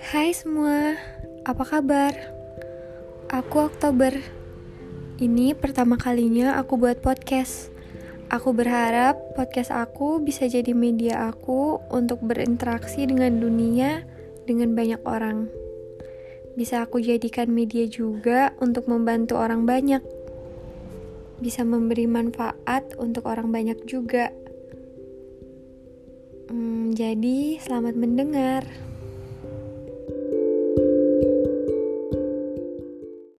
Hai semua, apa kabar? Aku Oktober. Ini pertama kalinya aku buat podcast. Aku berharap podcast aku bisa jadi media aku untuk berinteraksi dengan dunia dengan banyak orang. Bisa aku jadikan media juga untuk membantu orang banyak. Bisa memberi manfaat untuk orang banyak juga. Hmm, jadi, selamat mendengar.